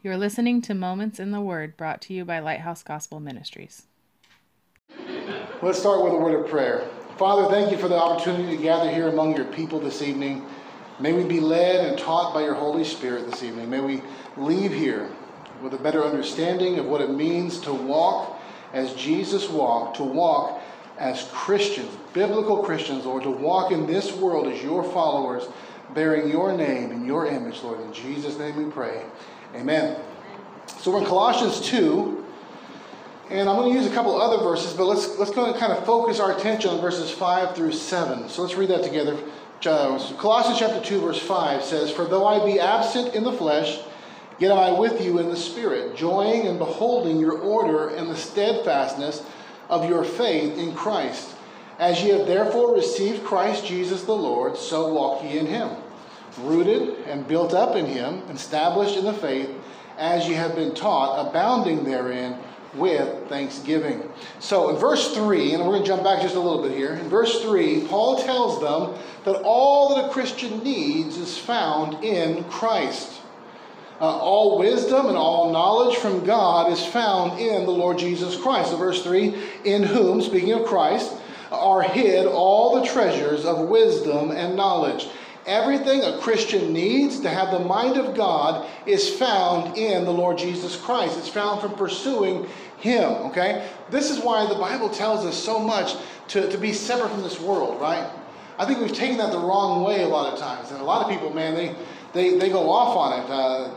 You're listening to Moments in the Word brought to you by Lighthouse Gospel Ministries. Let's start with a word of prayer. Father, thank you for the opportunity to gather here among your people this evening. May we be led and taught by your Holy Spirit this evening. May we leave here with a better understanding of what it means to walk as Jesus walked, to walk as Christians, biblical Christians, Lord, to walk in this world as your followers, bearing your name and your image, Lord. In Jesus' name we pray. Amen. So we're in Colossians 2, and I'm going to use a couple other verses, but let's, let's go and kind of focus our attention on verses 5 through 7. So let's read that together. Uh, Colossians chapter 2, verse 5 says, For though I be absent in the flesh, yet am I with you in the spirit, joying and beholding your order and the steadfastness of your faith in Christ. As ye have therefore received Christ Jesus the Lord, so walk ye in him rooted and built up in him, established in the faith, as you have been taught, abounding therein with thanksgiving. So in verse 3, and we're going to jump back just a little bit here. In verse 3, Paul tells them that all that a Christian needs is found in Christ. Uh, all wisdom and all knowledge from God is found in the Lord Jesus Christ. So verse 3, in whom, speaking of Christ, are hid all the treasures of wisdom and knowledge. Everything a Christian needs to have the mind of God is found in the Lord Jesus Christ. It's found from pursuing Him, okay? This is why the Bible tells us so much to, to be separate from this world, right? I think we've taken that the wrong way a lot of times. And a lot of people, man, they, they, they go off on it. Uh,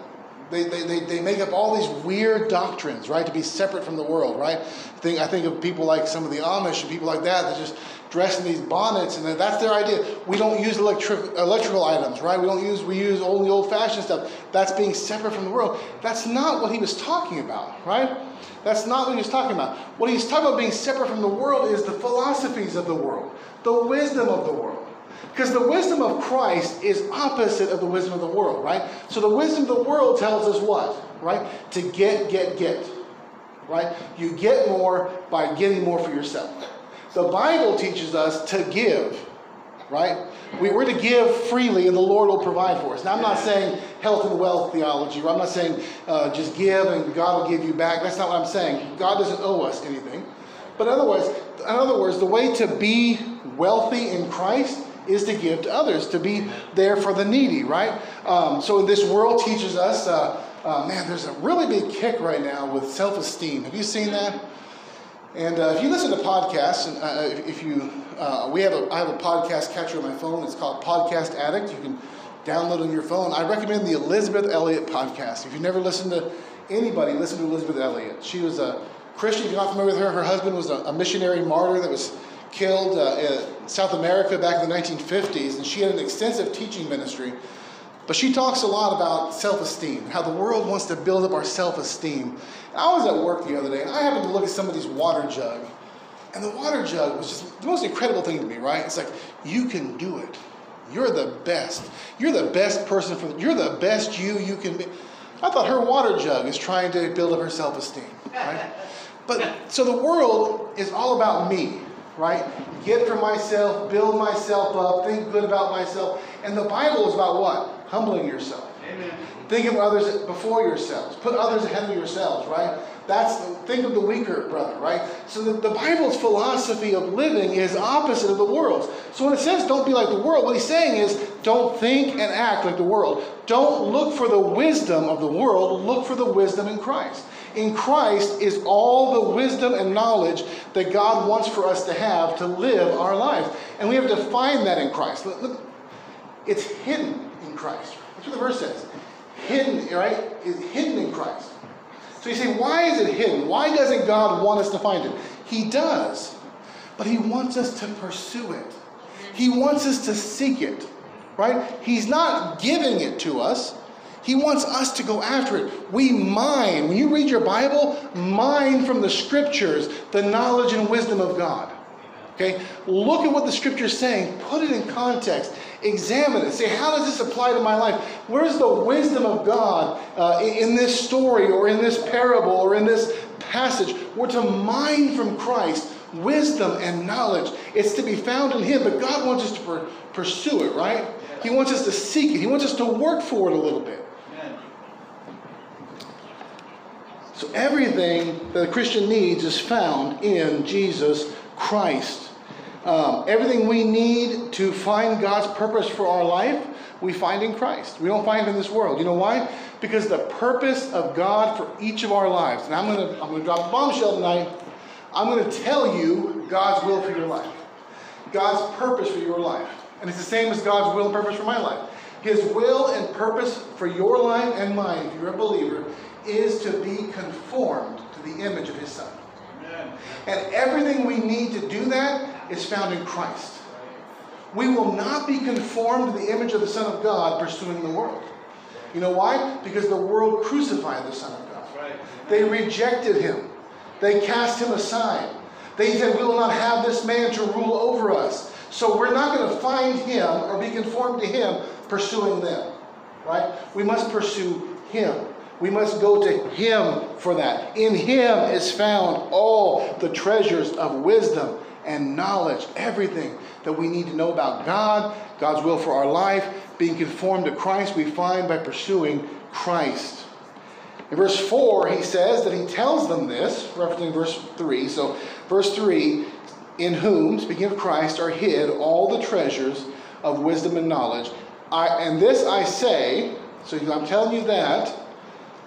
they, they, they, they make up all these weird doctrines, right, to be separate from the world, right? I think, I think of people like some of the Amish and people like that that just dressed in these bonnets, and that's their idea. We don't use electric, electrical items, right? We don't use we use only old-fashioned stuff. That's being separate from the world. That's not what he was talking about, right? That's not what he was talking about. What he's talking about being separate from the world is the philosophies of the world, the wisdom of the world. Because the wisdom of Christ is opposite of the wisdom of the world, right? So the wisdom of the world tells us what, right? To get, get, get, right? You get more by getting more for yourself. The Bible teaches us to give, right? We, are to give freely and the Lord will provide for us. Now, I'm not saying health and wealth theology. I'm not saying uh, just give and God will give you back. That's not what I'm saying. God doesn't owe us anything. But in other words, in other words, the way to be wealthy in Christ is to give to others, to be there for the needy, right? Um, so this world teaches us, uh, uh, man, there's a really big kick right now with self-esteem. Have you seen that? And uh, if you listen to podcasts, and uh, if you, uh, we have a, I have a podcast catcher on my phone. It's called Podcast Addict. You can download on your phone. I recommend the Elisabeth Elliot podcast. If you've never listened to anybody, listen to Elisabeth Elliot. She was a Christian. If you're not familiar with her, her husband was a, a missionary martyr that was killed uh, in South America back in the 1950s, and she had an extensive teaching ministry. But she talks a lot about self esteem, how the world wants to build up our self esteem. I was at work the other day, and I happened to look at somebody's water jug. And the water jug was just the most incredible thing to me, right? It's like, you can do it. You're the best. You're the best person for, you're the best you you can be. I thought her water jug is trying to build up her self esteem, right? But so the world is all about me, right? Get for myself, build myself up, think good about myself. And the Bible is about what? humbling yourself. Amen. Think of others before yourselves. Put others ahead of yourselves, right? That's think of the weaker brother, right? So the, the Bible's philosophy of living is opposite of the world's. So when it says don't be like the world, what he's saying is don't think and act like the world. Don't look for the wisdom of the world, look for the wisdom in Christ. In Christ is all the wisdom and knowledge that God wants for us to have to live our lives. And we have to find that in Christ. Look, it's hidden in Christ. That's what the verse says. Hidden, right? Is hidden in Christ. So you say, why is it hidden? Why doesn't God want us to find it? He does. But He wants us to pursue it. He wants us to seek it. Right? He's not giving it to us. He wants us to go after it. We mine. When you read your Bible, mine from the scriptures the knowledge and wisdom of God. Okay? Look at what the scripture is saying. Put it in context. Examine it. Say, how does this apply to my life? Where's the wisdom of God uh, in this story or in this parable or in this passage? We're to mine from Christ wisdom and knowledge. It's to be found in Him, but God wants us to per- pursue it, right? He wants us to seek it. He wants us to work for it a little bit. So everything that a Christian needs is found in Jesus Christ. Um, everything we need to find God's purpose for our life, we find in Christ. We don't find in this world. You know why? Because the purpose of God for each of our lives, and I'm going to I'm to drop a bombshell tonight. I'm going to tell you God's will for your life, God's purpose for your life. And it's the same as God's will and purpose for my life. His will and purpose for your life and mine, if you're a believer, is to be conformed to the image of His Son. Amen. And everything we need to do that is found in Christ. We will not be conformed to the image of the Son of God pursuing the world. You know why? Because the world crucified the Son of God. They rejected Him. They cast Him aside. They said, We will not have this man to rule over us. So we're not going to find Him or be conformed to Him pursuing them. Right? We must pursue Him. We must go to Him for that. In Him is found all the treasures of wisdom and knowledge, everything that we need to know about God, God's will for our life, being conformed to Christ, we find by pursuing Christ. In verse 4, he says that he tells them this, referencing verse 3. So, verse 3 in whom, speaking of Christ, are hid all the treasures of wisdom and knowledge. I, and this I say, so I'm telling you that,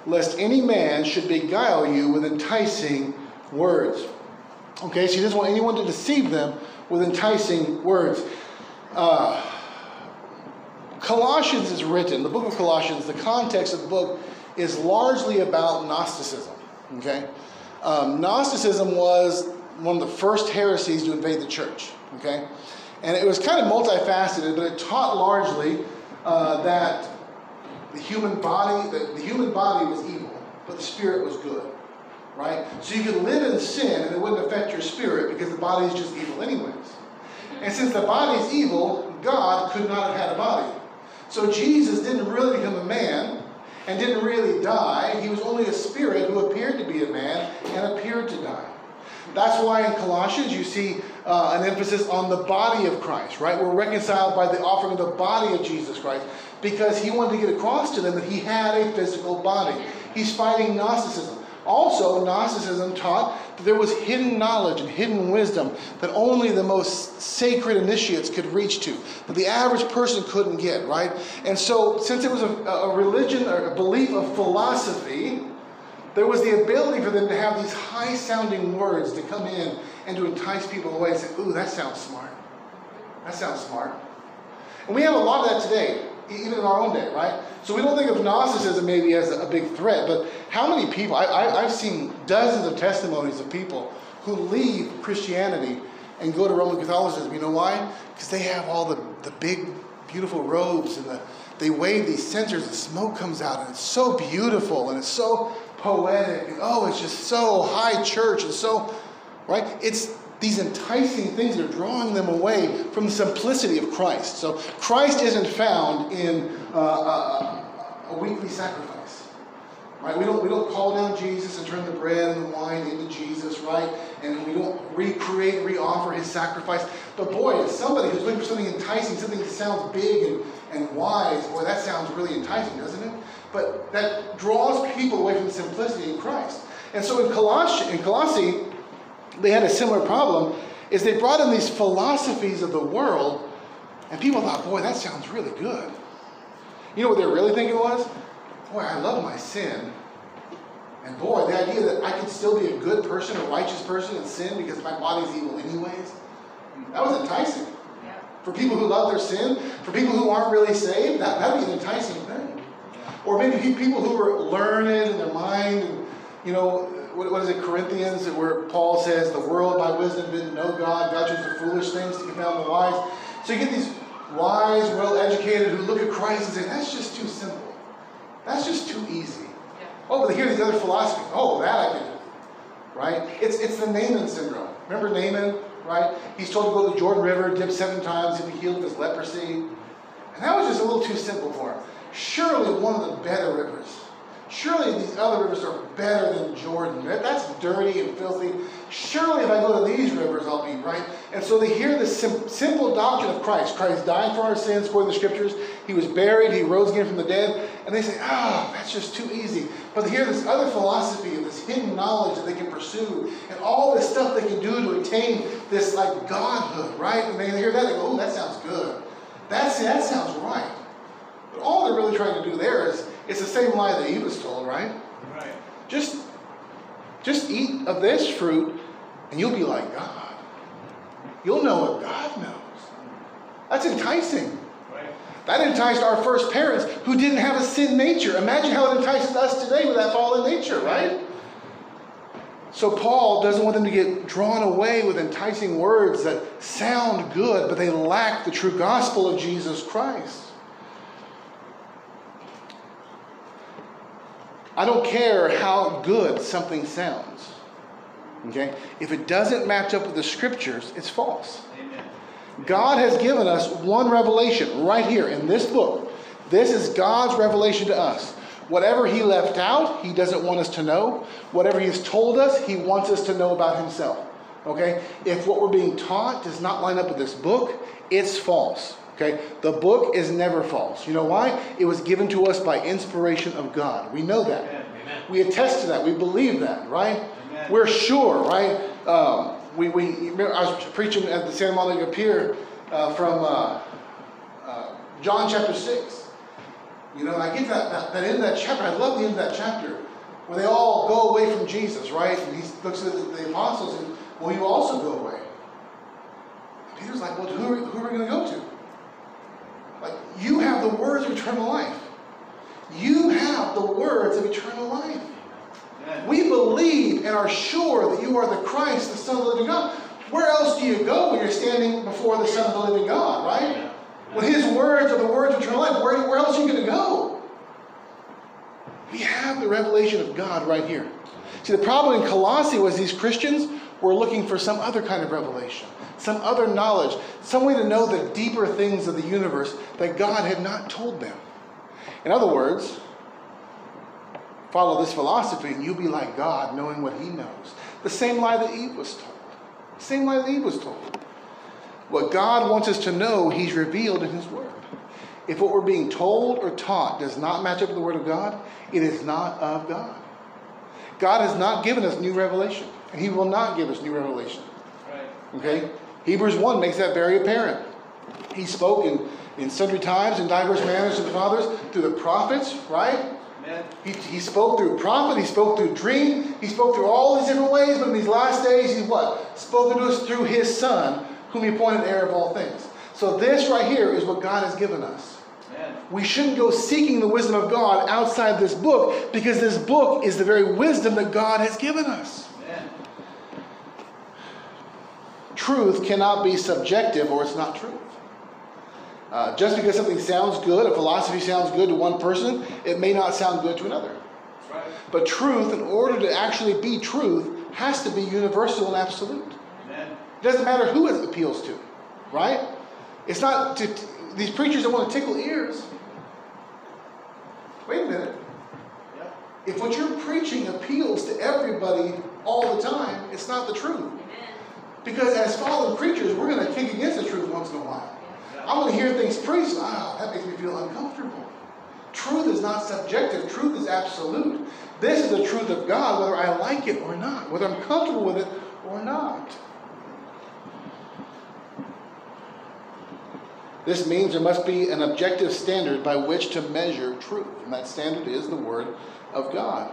lest any man should beguile you with enticing words. Okay, so he doesn't want anyone to deceive them with enticing words. Uh, Colossians is written, the book of Colossians, the context of the book is largely about Gnosticism. Okay? Um, Gnosticism was one of the first heresies to invade the church. Okay? And it was kind of multifaceted, but it taught largely uh, that the human body, the, the human body was evil, but the spirit was good. Right? So you could live in sin and it wouldn't affect your spirit because the body is just evil anyways. And since the body is evil, God could not have had a body. So Jesus didn't really become a man and didn't really die. He was only a spirit who appeared to be a man and appeared to die. That's why in Colossians you see uh, an emphasis on the body of Christ, right? We're reconciled by the offering of the body of Jesus Christ because he wanted to get across to them that he had a physical body. He's fighting Gnosticism. Also, Gnosticism taught that there was hidden knowledge and hidden wisdom that only the most sacred initiates could reach to, that the average person couldn't get, right? And so, since it was a, a religion or a belief of philosophy, there was the ability for them to have these high sounding words to come in and to entice people away and say, Ooh, that sounds smart. That sounds smart. And we have a lot of that today, even in our own day, right? So we don't think of Gnosticism maybe as a big threat, but how many people, I, I've seen dozens of testimonies of people who leave Christianity and go to Roman Catholicism. You know why? Because they have all the, the big, beautiful robes and the, they wave these censers, the smoke comes out, and it's so beautiful and it's so poetic. And, oh, it's just so high church and so, right? It's these enticing things that are drawing them away from the simplicity of Christ. So Christ isn't found in uh, a, a weekly sacrifice. Right? We don't, we don't call down Jesus and turn the bread and the wine into Jesus, right? And we don't recreate, re-offer his sacrifice. But boy, as somebody who's looking for something enticing, something that sounds big and, and wise, boy, that sounds really enticing, doesn't it? But that draws people away from the simplicity in Christ. And so in Colossae, in Colossae, they had a similar problem, is they brought in these philosophies of the world, and people thought, boy, that sounds really good. You know what they were really thinking was? Boy, I love my sin. And boy, the idea that I could still be a good person, a righteous person, and sin because my body's evil anyways, that was enticing. Yeah. For people who love their sin, for people who aren't really saved, that that would be an enticing thing. Or maybe people who were learned in their mind, and, you know, what, what is it, Corinthians, where Paul says, the world by wisdom didn't know God, God chose the foolish things to confound the wise. So you get these wise, well educated who look at Christ and say, that's just too simple. That's just too easy. Yeah. Oh, but here's the other philosophy. Oh, that I can do. Right? It's, it's the Naaman syndrome. Remember Naaman, right? He's told to go to the Jordan River, dip seven times, he'll be healed of his leprosy. And that was just a little too simple for him. Surely one of the better rivers Surely these other rivers are better than Jordan. That's dirty and filthy. Surely if I go to these rivers, I'll be right. And so they hear this sim- simple doctrine of Christ. Christ died for our sins, according to the scriptures. He was buried. He rose again from the dead. And they say, oh, that's just too easy. But they hear this other philosophy and this hidden knowledge that they can pursue and all this stuff they can do to attain this like godhood, right? And they hear that, they go, oh, that sounds good. That's, that sounds right. But all they're really trying to do there is, it's the same lie that Eve was told, right? Right. Just, just eat of this fruit and you'll be like God. You'll know what God knows. That's enticing. Right. That enticed our first parents who didn't have a sin nature. Imagine how it entices us today with that fallen nature, right? So Paul doesn't want them to get drawn away with enticing words that sound good, but they lack the true gospel of Jesus Christ. I don't care how good something sounds. Okay? If it doesn't match up with the scriptures, it's false. Amen. God has given us one revelation right here in this book. This is God's revelation to us. Whatever He left out, He doesn't want us to know. Whatever He has told us, He wants us to know about Himself. Okay? If what we're being taught does not line up with this book, it's false. Okay? The book is never false. You know why? It was given to us by inspiration of God. We know that. Amen. We attest to that. We believe that, right? Amen. We're sure, right? Um, we, we, I was preaching at the Santa Monica Pier uh, from uh, uh, John chapter 6. You know, I get that, that, that end of that chapter. I love the end of that chapter where they all go away from Jesus, right? And he looks at the, the apostles and, well, you also go away. And Peter's like, well, who are, who are we going to go to? Like, you have the words of eternal life. You have the words of eternal life. We believe and are sure that you are the Christ, the Son of the living God. Where else do you go when you're standing before the Son of the living God, right? When his words are the words of eternal life, where, where else are you going to go? We have the revelation of God right here. See, the problem in Colossae was these Christians were looking for some other kind of revelation, some other knowledge, some way to know the deeper things of the universe that God had not told them. In other words, follow this philosophy and you'll be like God, knowing what He knows. The same lie that Eve was told. Same lie that Eve was told. What God wants us to know, He's revealed in His Word. If what we're being told or taught does not match up with the Word of God, it is not of God. God has not given us new revelation, and He will not give us new revelation. Right. Okay? Hebrews 1 makes that very apparent. He spoke in, in sundry times in diverse manners to the fathers through the prophets, right? Amen. He, he spoke through prophet, he spoke through dream, he spoke through all these different ways, but in these last days, he's what? Spoken to us through his son, whom he appointed heir of all things. So this right here is what God has given us. Amen. We shouldn't go seeking the wisdom of God outside this book because this book is the very wisdom that God has given us. Amen. Truth cannot be subjective or it's not truth. Uh, just because something sounds good, a philosophy sounds good to one person, it may not sound good to another. Right. But truth, in order to actually be truth, has to be universal and absolute. Amen. It doesn't matter who it appeals to, right? It's not to, to- these preachers that want to tickle ears. Wait a minute. Yep. If what you're preaching appeals to everybody all the time, it's not the truth. Because as fallen creatures, we're going to kick against the truth once in a while. I want to hear things preached. Ah, that makes me feel uncomfortable. Truth is not subjective. Truth is absolute. This is the truth of God, whether I like it or not, whether I'm comfortable with it or not. This means there must be an objective standard by which to measure truth, and that standard is the Word of God.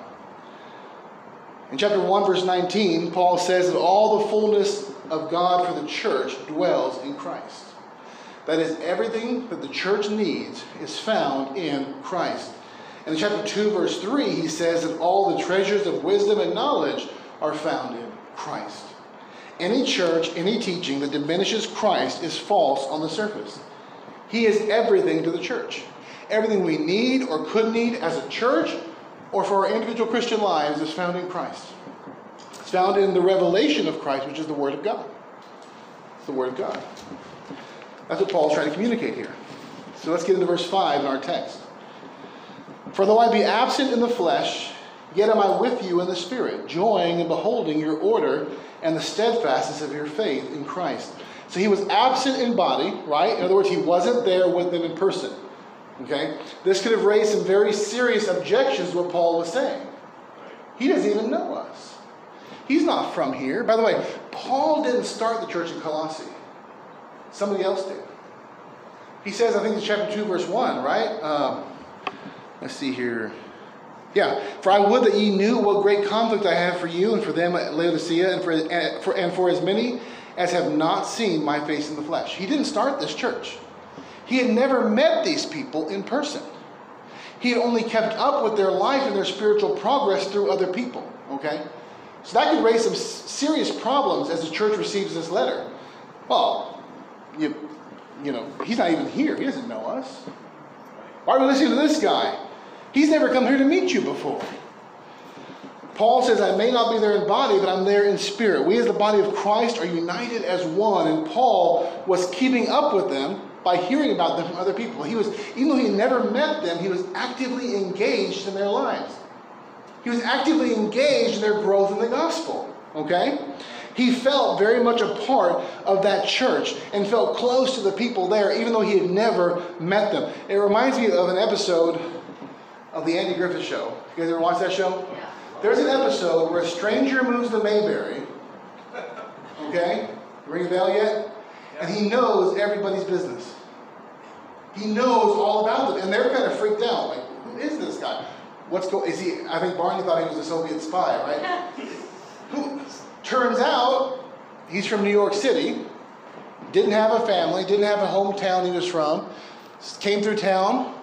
In chapter 1, verse 19, Paul says that all the fullness of God for the church dwells in Christ. That is, everything that the church needs is found in Christ. And in chapter 2, verse 3, he says that all the treasures of wisdom and knowledge are found in Christ. Any church, any teaching that diminishes Christ is false on the surface. He is everything to the church. Everything we need or could need as a church or for our individual Christian lives is found in Christ. It's found in the revelation of Christ, which is the Word of God. It's the Word of God. That's what Paul's trying to communicate here. So let's get into verse 5 in our text. For though I be absent in the flesh, yet am I with you in the Spirit, joying and beholding your order and the steadfastness of your faith in Christ. So he was absent in body, right? In other words, he wasn't there with them in person. Okay? This could have raised some very serious objections to what Paul was saying. He doesn't even know us. He's not from here. By the way, Paul didn't start the church in Colossae. Somebody else did. He says, I think it's chapter 2, verse 1, right? Um, let's see here. Yeah, for I would that ye knew what great conflict I have for you and for them at Laodicea and for, and for, and for as many as have not seen my face in the flesh. He didn't start this church. He had never met these people in person. He had only kept up with their life and their spiritual progress through other people. Okay? So that could raise some serious problems as the church receives this letter. Well, you, you know, he's not even here. He doesn't know us. Why are we listening to this guy? He's never come here to meet you before. Paul says, I may not be there in body, but I'm there in spirit. We, as the body of Christ, are united as one. And Paul was keeping up with them by hearing about them from other people. He was, even though he never met them, he was actively engaged in their lives. He was actively engaged in their growth in the gospel. Okay? He felt very much a part of that church and felt close to the people there, even though he had never met them. It reminds me of an episode of the Andy Griffith Show. You guys ever watch that show? Yeah. There's an episode where a stranger moves to Mayberry. Okay? Ring a bell yet? And he knows everybody's business. He knows all about them. And they're kind of freaked out. Like, who is this guy? What's going is he I think Barney thought he was a Soviet spy, right? who turns out he's from New York City, didn't have a family, didn't have a hometown he was from, came through town,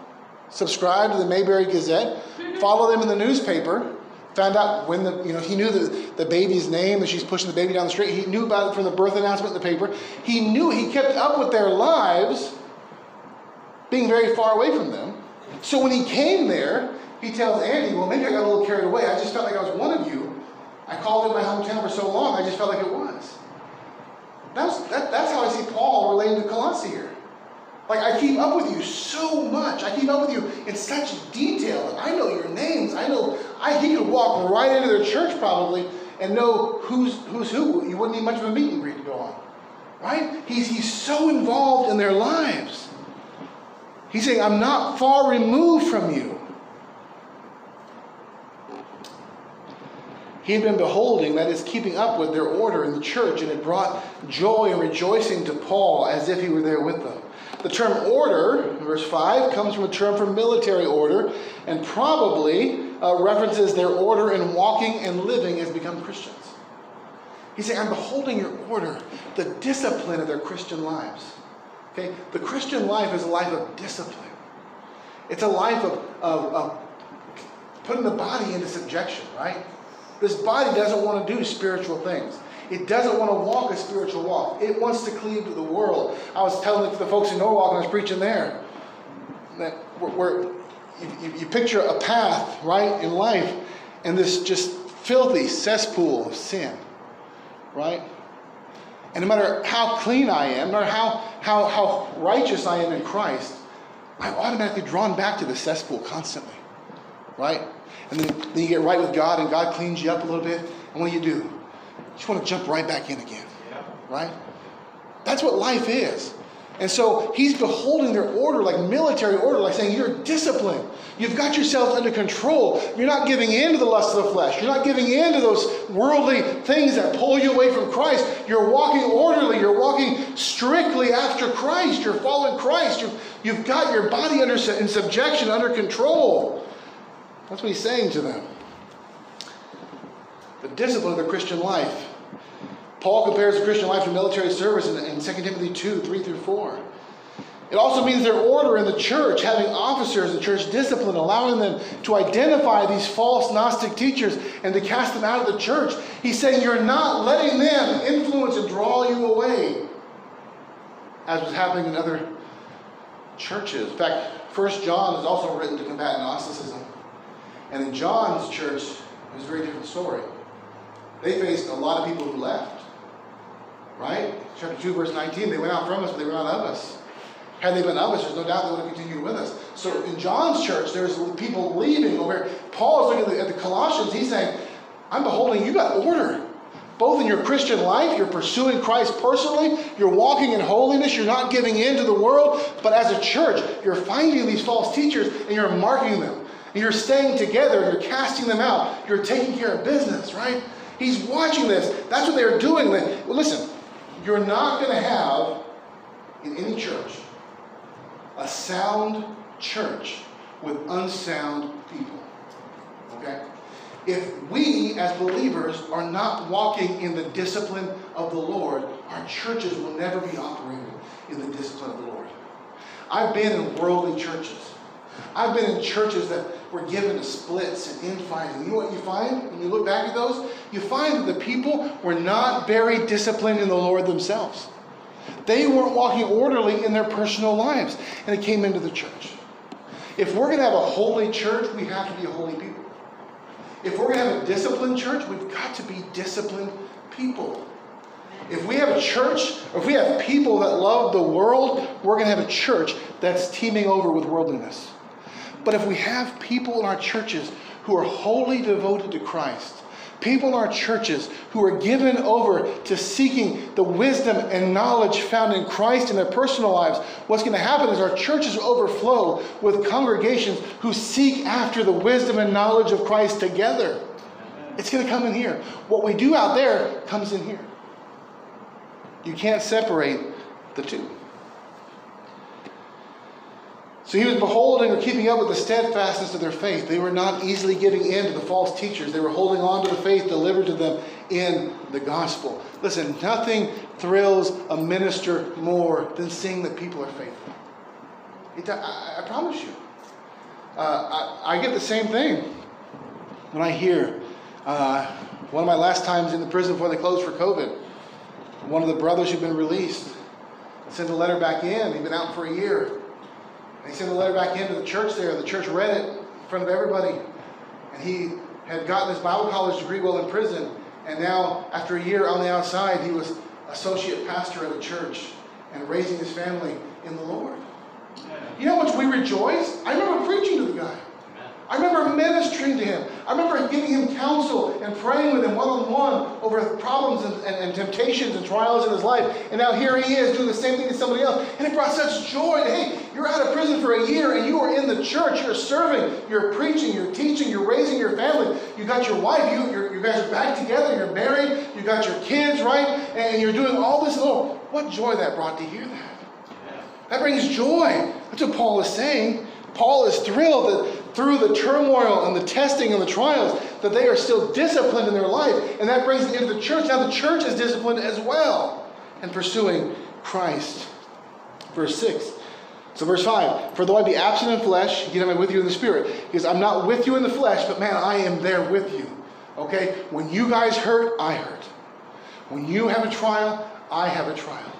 subscribed to the Mayberry Gazette, followed them in the newspaper, found out when the, you know, he knew the, the baby's name and she's pushing the baby down the street. He knew about it from the birth announcement in the paper. He knew, he kept up with their lives, being very far away from them. So when he came there, he tells Andy, well, maybe I got a little carried away. I just felt like I was one of you. I called it my hometown for so long, I just felt like it was. That's, that, that's how I see Paul relating to Colossae here. Like, I keep up with you so much. I keep up with you in such detail. I know your names. I know, I, he could walk right into their church probably and know who's, who's who. You wouldn't need much of a meet and greet to go on. Right? He's, he's so involved in their lives. He's saying, I'm not far removed from you. He had been beholding, that is, keeping up with their order in the church, and it brought joy and rejoicing to Paul as if he were there with them. The term order, verse 5, comes from a term for military order and probably uh, references their order in walking and living as become Christians. He's saying, I'm beholding your order, the discipline of their Christian lives. Okay? The Christian life is a life of discipline. It's a life of, of, of putting the body into subjection, right? This body doesn't want to do spiritual things. It doesn't want to walk a spiritual walk. It wants to cleave to the world. I was telling it to the folks in Norwalk when I was preaching there that where, you, you picture a path, right, in life, and this just filthy cesspool of sin, right? And no matter how clean I am, no matter how, how, how righteous I am in Christ, I'm automatically drawn back to the cesspool constantly, right? And then, then you get right with God, and God cleans you up a little bit, and what do you do? You just want to jump right back in again. Right? That's what life is. And so he's beholding their order like military order, like saying, You're disciplined. You've got yourself under control. You're not giving in to the lust of the flesh. You're not giving in to those worldly things that pull you away from Christ. You're walking orderly. You're walking strictly after Christ. You're following Christ. You've, you've got your body under, in subjection, under control. That's what he's saying to them. The discipline of the Christian life. Paul compares the Christian life to military service in, in 2 Timothy 2 3 through 4. It also means their order in the church, having officers in church discipline, allowing them to identify these false Gnostic teachers and to cast them out of the church. He's saying you're not letting them influence and draw you away, as was happening in other churches. In fact, First John is also written to combat Gnosticism. And in John's church, it was a very different story. They faced a lot of people who left. Right? Chapter 2, verse 19, they went out from us, but they were not of us. Had they been of us, there's no doubt they would have continued with us. So in John's church, there's people leaving over here. Paul is looking at the, at the Colossians. He's saying, I'm beholding, you got order. both in your Christian life, you're pursuing Christ personally, you're walking in holiness, you're not giving in to the world, but as a church, you're finding these false teachers and you're marking them. And you're staying together, you're casting them out, you're taking care of business, right? He's watching this. That's what they're doing. Well, listen, you're not going to have in any church a sound church with unsound people. Okay? If we as believers are not walking in the discipline of the Lord, our churches will never be operating in the discipline of the Lord. I've been in worldly churches. I've been in churches that were given to splits and infighting. You know what you find when you look back at those? You find that the people were not very disciplined in the Lord themselves. They weren't walking orderly in their personal lives, and it came into the church. If we're going to have a holy church, we have to be holy people. If we're going to have a disciplined church, we've got to be disciplined people. If we have a church, if we have people that love the world, we're going to have a church that's teeming over with worldliness. But if we have people in our churches who are wholly devoted to Christ, people in our churches who are given over to seeking the wisdom and knowledge found in Christ in their personal lives, what's going to happen is our churches will overflow with congregations who seek after the wisdom and knowledge of Christ together. It's going to come in here. What we do out there comes in here. You can't separate the two. So he was beholding or keeping up with the steadfastness of their faith. They were not easily giving in to the false teachers. They were holding on to the faith delivered to them in the gospel. Listen, nothing thrills a minister more than seeing that people are faithful. It, I, I, promise you. Uh, I, I, get the same thing when I hear uh, one of my last times in the prison before they closed for COVID. One of the brothers who'd been released sent a letter back in. He'd been out for a year he sent a letter back into the church there. The church read it in front of everybody. And he had gotten his Bible college degree while in prison. And now, after a year on the outside, he was associate pastor at a church and raising his family in the Lord. You know how much we rejoice? I remember preaching to the guy. I remember ministering to him. I remember giving him counsel and praying with him one on one over problems and, and, and, temptations and trials in his life. And now here he is doing the same thing to somebody else. And it brought such joy. Hey, you're out of prison for a year and you are in the church. You're serving, you're preaching, you're teaching, you're raising your family. You got your wife, you, you guys are back together, you're married, you got your kids, right? And you're doing all this. Lord, what joy that brought to hear that. That brings joy. That's what Paul is saying. Paul is thrilled that through the turmoil and the testing and the trials, that they are still disciplined in their life. And that brings them into the church. Now the church is disciplined as well and pursuing Christ. Verse 6. So, verse 5 For though I be absent in flesh, yet am I with you in the spirit. Because I'm not with you in the flesh, but man, I am there with you. Okay? When you guys hurt, I hurt. When you have a trial, I have a trial.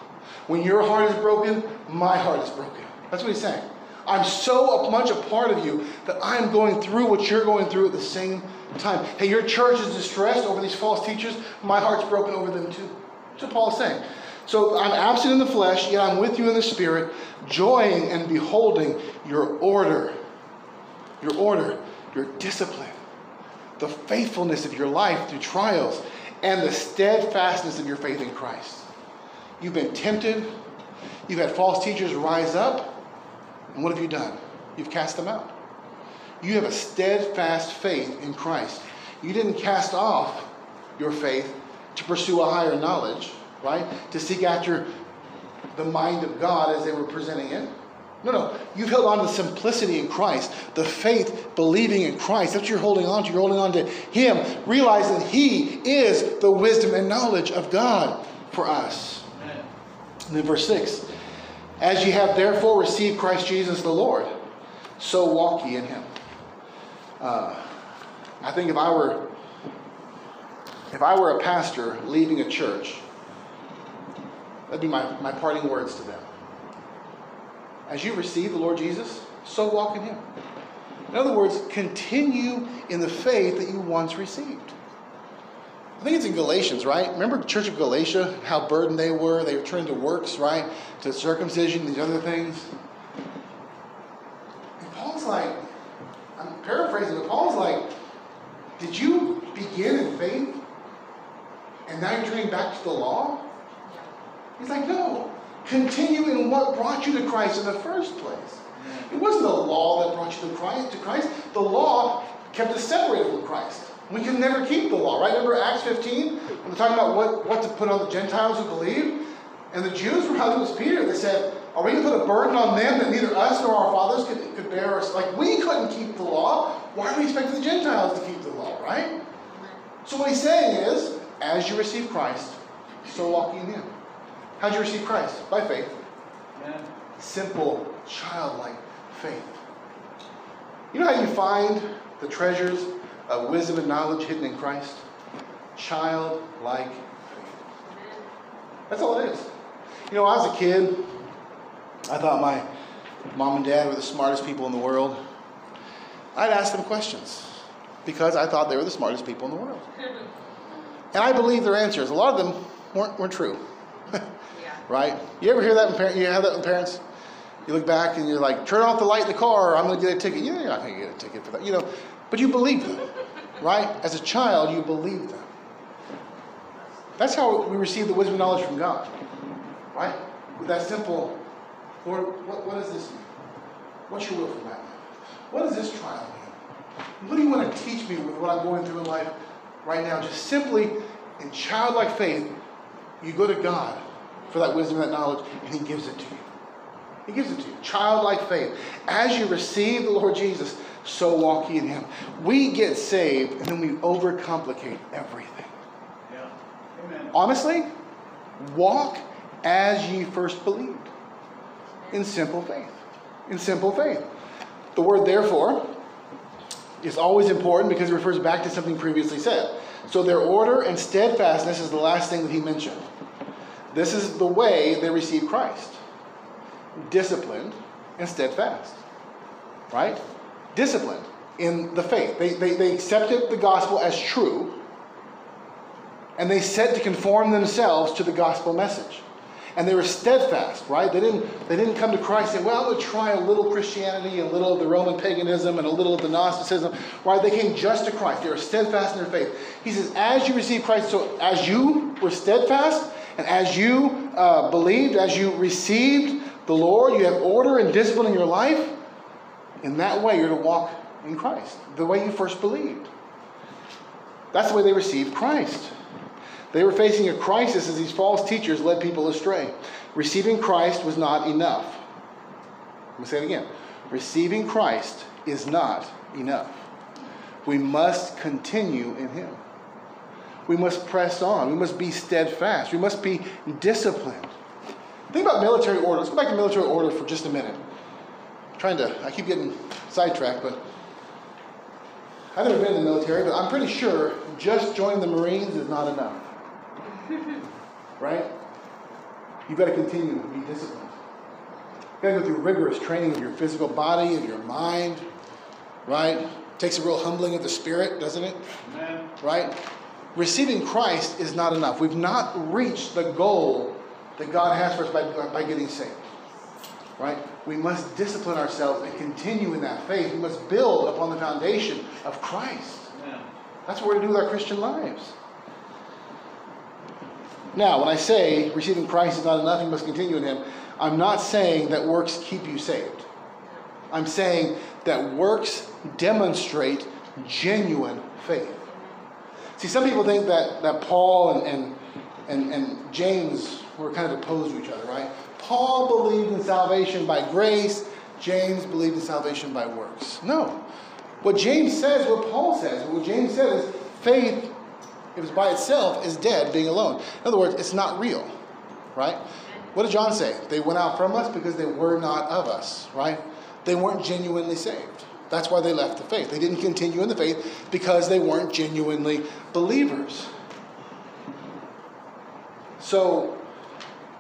When your heart is broken, my heart is broken. That's what he's saying. I'm so much a part of you that I'm going through what you're going through at the same time. Hey, your church is distressed over these false teachers. My heart's broken over them too. That's what Paul's saying. So I'm absent in the flesh, yet I'm with you in the spirit, joying and beholding your order, your order, your discipline, the faithfulness of your life through trials, and the steadfastness of your faith in Christ. You've been tempted, you've had false teachers rise up. And what have you done? You've cast them out. You have a steadfast faith in Christ. You didn't cast off your faith to pursue a higher knowledge, right? To seek after the mind of God as they were presenting it. No, no. You've held on to simplicity in Christ, the faith, believing in Christ. That's what you're holding on to. You're holding on to Him, realizing that He is the wisdom and knowledge of God for us. Amen. And then verse 6 as ye have therefore received Christ Jesus the Lord, so walk ye in him. Uh, I think if I were if I were a pastor leaving a church, that'd be my, my parting words to them. As you receive the Lord Jesus, so walk in him. In other words, continue in the faith that you once received. I think it's in Galatians, right? Remember the church of Galatia, how burdened they were? They were turned to works, right? To circumcision, these other things. And Paul's like, I'm paraphrasing, but Paul's like, did you begin in faith? And now you're turning back to the law? He's like, no. Continue in what brought you to Christ in the first place. It wasn't the law that brought you. To Christ. The law kept us separated from Christ. We can never keep the law, right? Remember Acts 15? When they're talking about what, what to put on the Gentiles who believe? And the Jews were how it was Peter. They said, Are we going to put a burden on them that neither us nor our fathers could, could bear? Us? Like, we couldn't keep the law. Why are we expecting the Gentiles to keep the law, right? So, what he's saying is, as you receive Christ, so walk ye in him. How'd you receive Christ? By faith. Amen. Simple, childlike faith. You know how you find the treasures of wisdom and knowledge hidden in Christ? Childlike faith. That's all it is. You know, I was a kid, I thought my mom and dad were the smartest people in the world. I'd ask them questions because I thought they were the smartest people in the world. And I believed their answers. A lot of them weren't, weren't true. right? You ever hear that? In par- you have that with parents? You look back and you're like, turn off the light in the car, or I'm going to get a ticket. You know, you're not going to get a ticket for that. You know, but you believe them, right? As a child, you believe them. That's how we receive the wisdom and knowledge from God, right? With that simple, Lord, what, what does this mean? What's your will for that? What does this trial mean? What do you want to teach me with what I'm going through in life right now? Just simply, in childlike faith, you go to God for that wisdom and that knowledge, and He gives it to you. He gives it to you. Childlike faith. As you receive the Lord Jesus, so walk ye in Him. We get saved, and then we overcomplicate everything. Yeah. Amen. Honestly, walk as ye first believed. In simple faith. In simple faith. The word therefore is always important because it refers back to something previously said. So their order and steadfastness is the last thing that he mentioned. This is the way they receive Christ disciplined and steadfast. Right? Disciplined in the faith. They, they, they accepted the gospel as true and they set to conform themselves to the gospel message. And they were steadfast, right? They didn't, they didn't come to Christ and say, well, I'm going to try a little Christianity, a little of the Roman paganism, and a little of the Gnosticism. Right? They came just to Christ. They were steadfast in their faith. He says, as you receive Christ, so as you were steadfast, and as you uh, believed, as you received the Lord, you have order and discipline in your life, in that way you're to walk in Christ, the way you first believed. That's the way they received Christ. They were facing a crisis as these false teachers led people astray. Receiving Christ was not enough. Let me say it again. Receiving Christ is not enough. We must continue in Him. We must press on. We must be steadfast. We must be disciplined. Think about military order. Let's go back to military order for just a minute. I'm trying to, I keep getting sidetracked, but I've never been in the military, but I'm pretty sure just joining the Marines is not enough. right? You've got to continue to be disciplined. You've got to go through rigorous training of your physical body, of your mind, right? takes a real humbling of the spirit, doesn't it? Amen. Right? Receiving Christ is not enough. We've not reached the goal that God has for us by, uh, by getting saved. Right? We must discipline ourselves and continue in that faith. We must build upon the foundation of Christ. Amen. That's what we're to do with our Christian lives. Now, when I say receiving Christ is not enough, you must continue in Him, I'm not saying that works keep you saved. I'm saying that works demonstrate genuine faith. See, some people think that, that Paul and, and, and, and James were kind of opposed to each other, right? Paul believed in salvation by grace, James believed in salvation by works. No. What James says, what Paul says, what James says is faith, if it's by itself, is dead, being alone. In other words, it's not real, right? What did John say? They went out from us because they were not of us, right? They weren't genuinely saved. That's why they left the faith. They didn't continue in the faith because they weren't genuinely believers. So,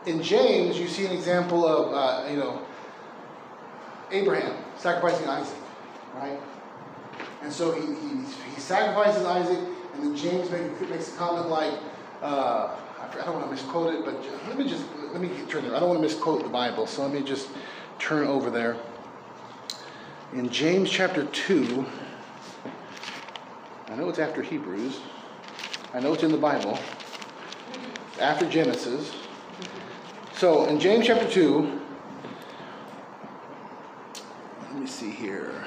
in James, you see an example of, uh, you know, Abraham sacrificing Isaac, right? And so he, he, he sacrifices Isaac, and then James make, makes a comment like, uh, I don't want to misquote it, but let me just, let me turn there. I don't want to misquote the Bible, so let me just turn over there. In James chapter 2, I know it's after Hebrews, I know it's in the Bible, after Genesis. So in James chapter 2, let me see here.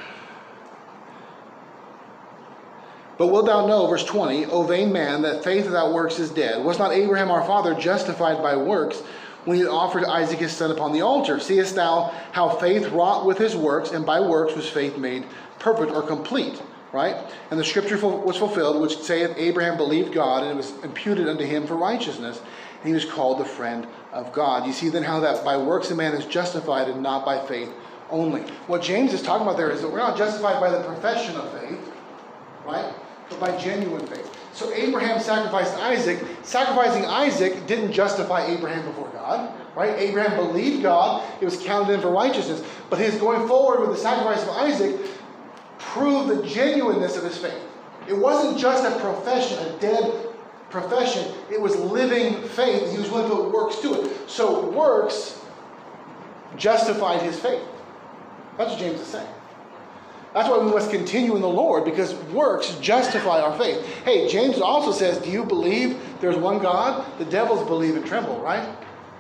But wilt thou know, verse 20, O vain man, that faith without works is dead? Was not Abraham our father justified by works when he offered Isaac his son upon the altar? Seest thou how faith wrought with his works, and by works was faith made perfect or complete? Right? And the scripture was fulfilled, which saith, Abraham believed God, and it was imputed unto him for righteousness, and he was called the friend of God. You see then how that by works a man is justified and not by faith only. What James is talking about there is that we're not justified by the profession of faith, right? But by genuine faith. So Abraham sacrificed Isaac. Sacrificing Isaac didn't justify Abraham before God, right? Abraham believed God, it was counted in for righteousness. But his going forward with the sacrifice of Isaac proved the genuineness of his faith. It wasn't just a profession, a dead profession, it was living faith. He was willing to put works to it. So works justified his faith. That's what James is saying. That's why we must continue in the Lord because works justify our faith. Hey, James also says, Do you believe there's one God? The devils believe and tremble, right?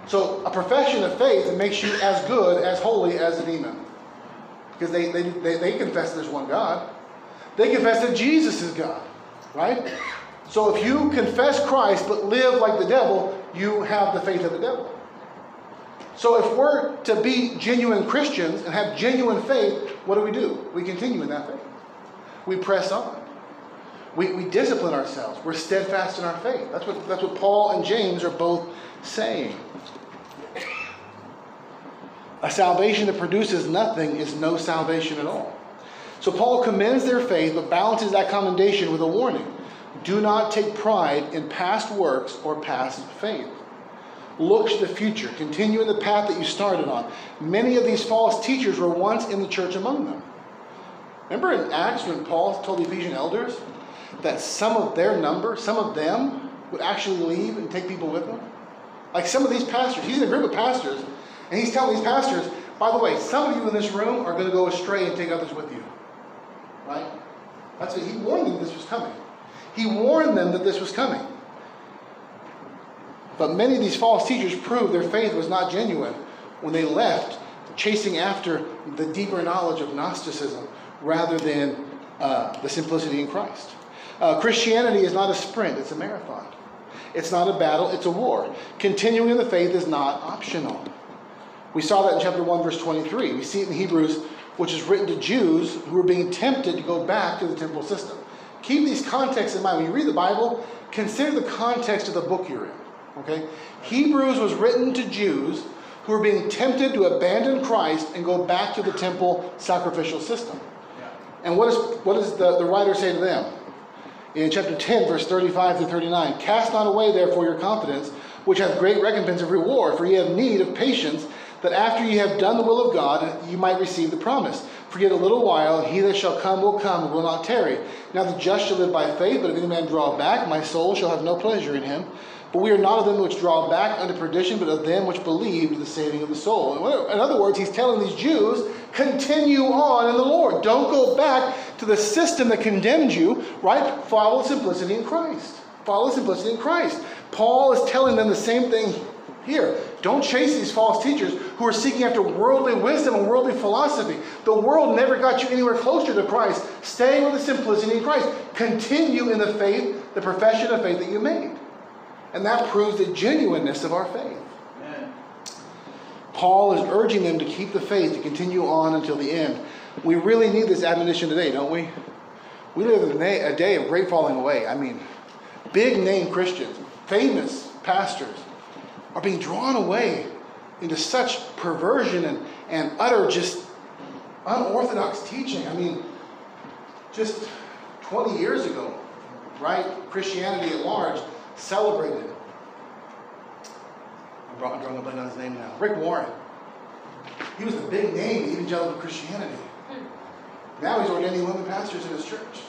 So a profession of faith makes you as good, as holy as a demon. Because they, they, they, they confess there's one God. They confess that Jesus is God, right? So if you confess Christ but live like the devil, you have the faith of the devil. So if we're to be genuine Christians and have genuine faith, what do we do? We continue in that faith. We press on. We, we discipline ourselves. We're steadfast in our faith. That's what, that's what Paul and James are both saying. A salvation that produces nothing is no salvation at all. So Paul commends their faith, but balances that commendation with a warning. Do not take pride in past works or past faith look to the future. Continue in the path that you started on. Many of these false teachers were once in the church among them. Remember in Acts when Paul told the Ephesian elders that some of their number, some of them, would actually leave and take people with them? Like some of these pastors, he's in a group of pastors, and he's telling these pastors, by the way, some of you in this room are going to go astray and take others with you. Right? That's what he warned them this was coming. He warned them that this was coming. But many of these false teachers proved their faith was not genuine when they left chasing after the deeper knowledge of Gnosticism rather than uh, the simplicity in Christ. Uh, Christianity is not a sprint, it's a marathon. It's not a battle, it's a war. Continuing in the faith is not optional. We saw that in chapter 1, verse 23. We see it in Hebrews, which is written to Jews who were being tempted to go back to the temple system. Keep these contexts in mind. When you read the Bible, consider the context of the book you're in. Okay? Hebrews was written to Jews who were being tempted to abandon Christ and go back to the temple sacrificial system. And what, is, what does the, the writer say to them? In chapter 10, verse 35 to 39 Cast not away, therefore, your confidence, which hath great recompense of reward, for ye have need of patience, that after ye have done the will of God, you might receive the promise. For yet a little while, he that shall come will come will not tarry. Now the just shall live by faith, but if any man draw back, my soul shall have no pleasure in him. But we are not of them which draw back unto perdition, but of them which believe to the saving of the soul. In other words, he's telling these Jews, continue on in the Lord. Don't go back to the system that condemned you, right? Follow simplicity in Christ. Follow simplicity in Christ. Paul is telling them the same thing here. Don't chase these false teachers who are seeking after worldly wisdom and worldly philosophy. The world never got you anywhere closer to Christ. Stay with the simplicity in Christ. Continue in the faith, the profession of faith that you made. And that proves the genuineness of our faith. Paul is urging them to keep the faith, to continue on until the end. We really need this admonition today, don't we? We live in a day of great falling away. I mean, big name Christians, famous pastors, are being drawn away into such perversion and, and utter just unorthodox teaching. I mean, just 20 years ago, right? Christianity at large celebrated. I'm drawing a blank on his name now. Rick Warren. He was the big name in evangelical Christianity. Now he's ordaining women pastors in his church.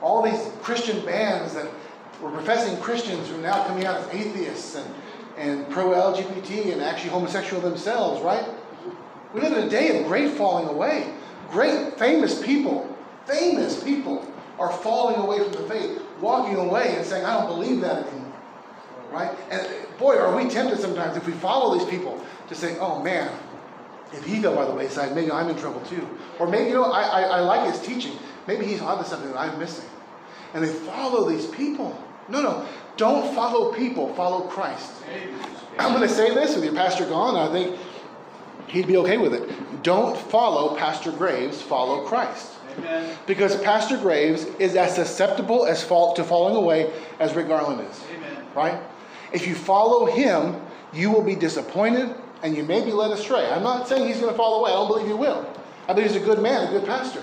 All these Christian bands that were professing Christians who are now coming out as atheists and, and pro LGBT and actually homosexual themselves, right? We live in a day of great falling away. Great, famous people, famous people are falling away from the faith walking away and saying, I don't believe that anymore. right? And boy, are we tempted sometimes if we follow these people to say, oh man, if he fell by the wayside, maybe I'm in trouble too. Or maybe, you know, I, I, I like his teaching. Maybe he's onto something that I'm missing. And they follow these people. No, no, don't follow people, follow Christ. I'm going to say this with your pastor gone, I think he'd be okay with it. Don't follow Pastor Graves, follow Christ. Amen. Because Pastor Graves is as susceptible as fall, to falling away as Rick Garland is. Amen. Right? If you follow him, you will be disappointed and you may be led astray. I'm not saying he's going to fall away. I don't believe he will. I believe he's a good man, a good pastor.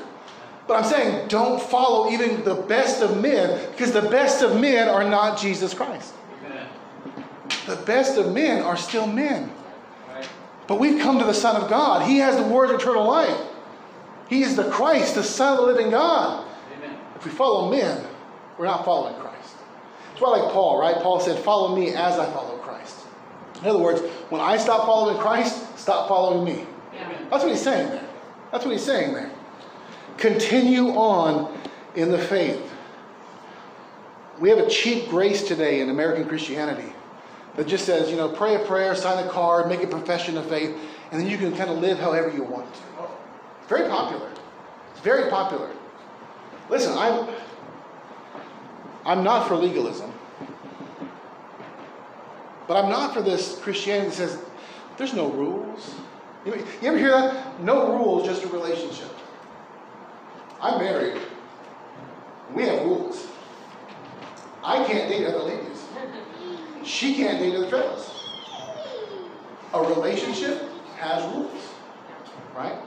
But I'm saying don't follow even the best of men because the best of men are not Jesus Christ. Amen. The best of men are still men. Right. But we've come to the Son of God. He has the word of eternal life. He is the Christ, the Son of the living God. Amen. If we follow men, we're not following Christ. It's why, like Paul, right? Paul said, Follow me as I follow Christ. In other words, when I stop following Christ, stop following me. Amen. That's what he's saying there. That's what he's saying there. Continue on in the faith. We have a cheap grace today in American Christianity that just says, you know, pray a prayer, sign a card, make a profession of faith, and then you can kind of live however you want to. It's very popular. It's very popular. Listen, I'm I'm not for legalism. But I'm not for this Christianity that says there's no rules. You, you ever hear that? No rules, just a relationship. I'm married. We have rules. I can't date other ladies. She can't date other fellas. A relationship has rules, right?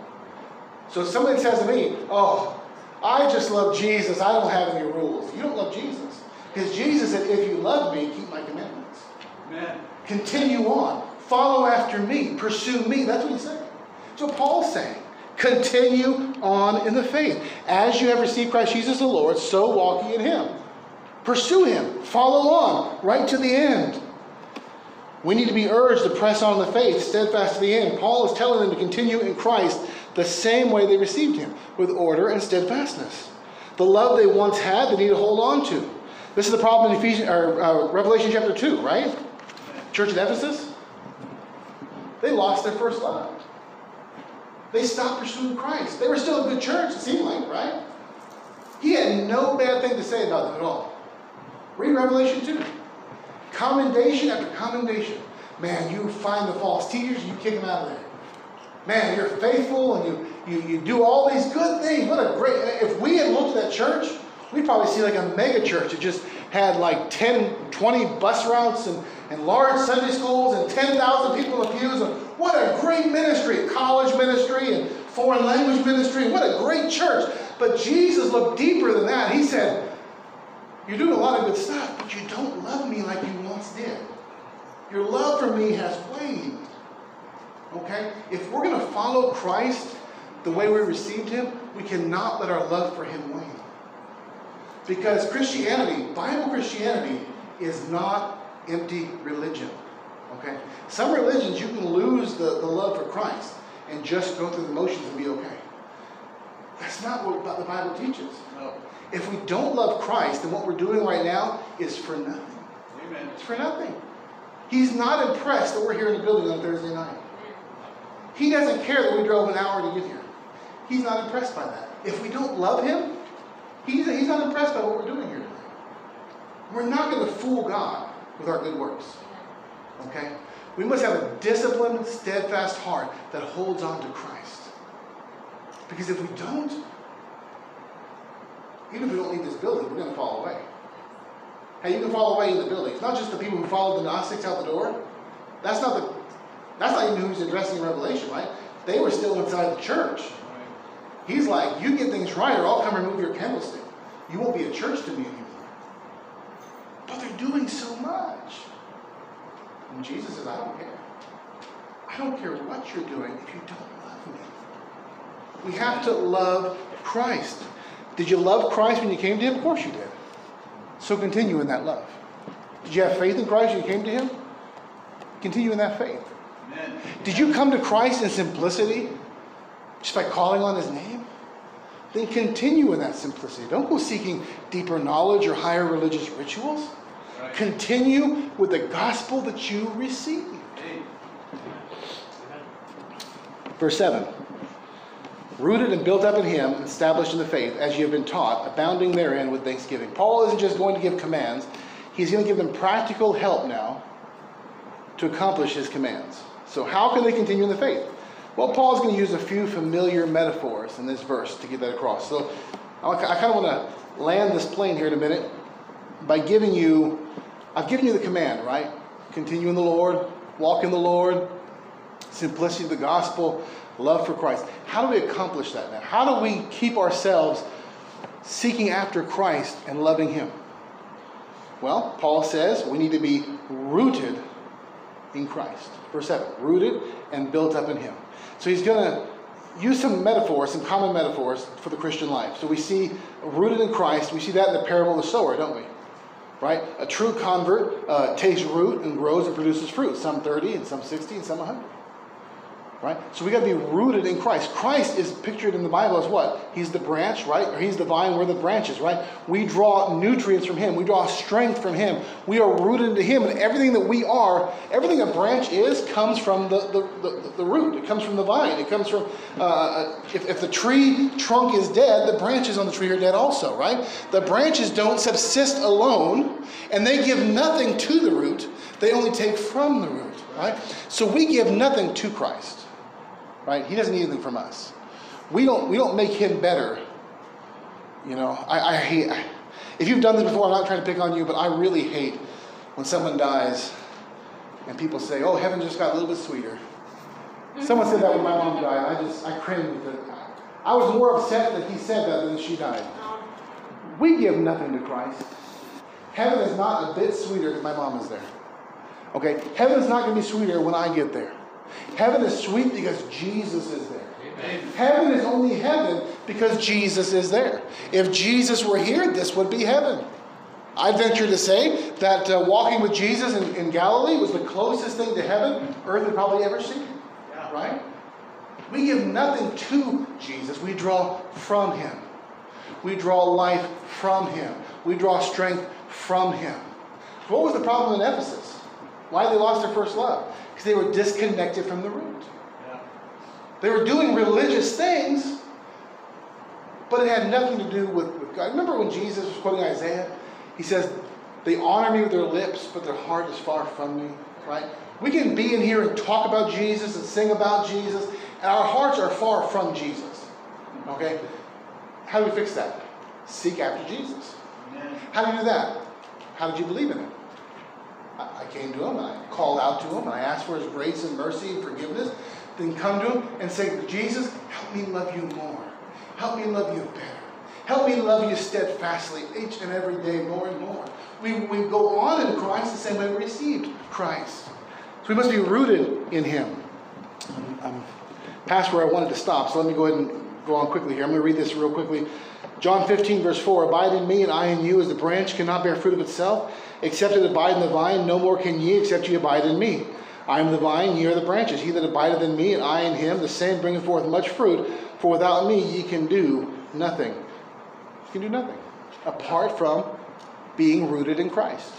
So if somebody says to me, "Oh, I just love Jesus. I don't have any rules." You don't love Jesus, because Jesus said, "If you love me, keep my commandments." Amen. Continue on. Follow after me. Pursue me. That's what he's saying. So Paul's saying, continue on in the faith. As you have received Christ Jesus the Lord, so walk ye in him. Pursue him. Follow on right to the end. We need to be urged to press on the faith, steadfast to the end. Paul is telling them to continue in Christ the same way they received him, with order and steadfastness. The love they once had, they need to hold on to. This is the problem in Ephesians, or, uh, Revelation chapter 2, right? Church at Ephesus, they lost their first love. They stopped pursuing Christ. They were still a good church, it seemed like, right? He had no bad thing to say about them at all. Read Revelation 2. Commendation after commendation. Man, you find the false teachers, you kick them out of there. Man, you're faithful and you, you, you do all these good things. What a great. If we had looked at that church, we'd probably see like a mega church that just had like 10, 20 bus routes and, and large Sunday schools and 10,000 people in the pews. And what a great ministry, college ministry and foreign language ministry. What a great church. But Jesus looked deeper than that. He said, You're doing a lot of good stuff, but you don't love me like you once did. Your love for me has waned. Okay? If we're going to follow Christ the way we received him, we cannot let our love for him wane. Because Christianity, Bible Christianity, is not empty religion. Okay? Some religions you can lose the, the love for Christ and just go through the motions and be okay. That's not what the Bible teaches. No. If we don't love Christ, then what we're doing right now is for nothing. Amen. It's for nothing. He's not impressed that we're here in the building on Thursday night. He doesn't care that we drove an hour to get here. He's not impressed by that. If we don't love him, he's, he's not impressed by what we're doing here today. We're not going to fool God with our good works. Okay? We must have a disciplined, steadfast heart that holds on to Christ. Because if we don't, even if we don't leave this building, we're going to fall away. Hey, you can fall away in the building. It's not just the people who followed the Gnostics out the door. That's not the. That's not even who's addressing in Revelation, right? They were still inside the church. He's like, you get things right, or I'll come remove your candlestick. You won't be a church to me anymore. But they're doing so much. And Jesus says, I don't care. I don't care what you're doing if you don't love me. We have to love Christ. Did you love Christ when you came to Him? Of course you did. So continue in that love. Did you have faith in Christ when you came to Him? Continue in that faith. Amen. Did you come to Christ in simplicity? Just by calling on his name? Then continue in that simplicity. Don't go seeking deeper knowledge or higher religious rituals. Continue with the gospel that you received. Verse 7 Rooted and built up in him, established in the faith, as you have been taught, abounding therein with thanksgiving. Paul isn't just going to give commands, he's going to give them practical help now to accomplish his commands. So, how can they continue in the faith? Well, Paul's going to use a few familiar metaphors in this verse to get that across. So, I kind of want to land this plane here in a minute by giving you, I've given you the command, right? Continue in the Lord, walk in the Lord, simplicity of the gospel, love for Christ. How do we accomplish that now? How do we keep ourselves seeking after Christ and loving Him? Well, Paul says we need to be rooted in Christ. Verse 7 rooted and built up in Him. So he's going to use some metaphors, some common metaphors for the Christian life. So we see rooted in Christ, we see that in the parable of the sower, don't we? Right? A true convert uh, takes root and grows and produces fruit, some 30 and some 60 and some 100. Right? So we got to be rooted in Christ. Christ is pictured in the Bible as what? He's the branch, right? Or he's the vine, we're the branches, right? We draw nutrients from him. We draw strength from him. We are rooted into him. And everything that we are, everything a branch is, comes from the, the, the, the root. It comes from the vine. It comes from, uh, if, if the tree trunk is dead, the branches on the tree are dead also, right? The branches don't subsist alone, and they give nothing to the root. They only take from the root, right? So we give nothing to Christ right? He doesn't need anything from us. We don't, we don't make him better. You know, I, I hate, if you've done this before, I'm not trying to pick on you, but I really hate when someone dies and people say, oh, heaven just got a little bit sweeter. Mm-hmm. Someone said that when my mom died. I just, I cringed I was more upset that he said that than she died. Oh. We give nothing to Christ. Heaven is not a bit sweeter because my mom is there. Okay? Heaven is not going to be sweeter when I get there. Heaven is sweet because Jesus is there. Amen. Heaven is only heaven because Jesus is there. If Jesus were here, this would be heaven. I venture to say that uh, walking with Jesus in, in, Galilee was the closest thing to heaven earth had probably ever seen. Yeah. Right? We give nothing to Jesus, we draw from him. We draw life from him. We draw strength from him. What was the problem in Ephesus? Why they lost their first love? Because they were disconnected from the root. Yeah. They were doing religious things, but it had nothing to do with, with God. Remember when Jesus was quoting Isaiah? He says, They honor me with their lips, but their heart is far from me. Right? We can be in here and talk about Jesus and sing about Jesus, and our hearts are far from Jesus. Okay? How do we fix that? Seek after Jesus. Amen. How do you do that? How did you believe in him? I came to him I called out to him I asked for his grace and mercy and forgiveness. Then come to him and say, Jesus, help me love you more. Help me love you better. Help me love you steadfastly each and every day more and more. We, we go on in Christ the same way we received Christ. So we must be rooted in him. Um, um, I'm, I'm past where I wanted to stop, so let me go ahead and go on quickly here. I'm going to read this real quickly. John 15, verse 4 Abide in me, and I in you, as the branch cannot bear fruit of itself Except it abide in the vine, no more can ye, except ye abide in me. I am the vine, ye are the branches. He that abideth in me, and I in him, the same bringeth forth much fruit. For without me ye can do nothing. You can do nothing apart from being rooted in Christ.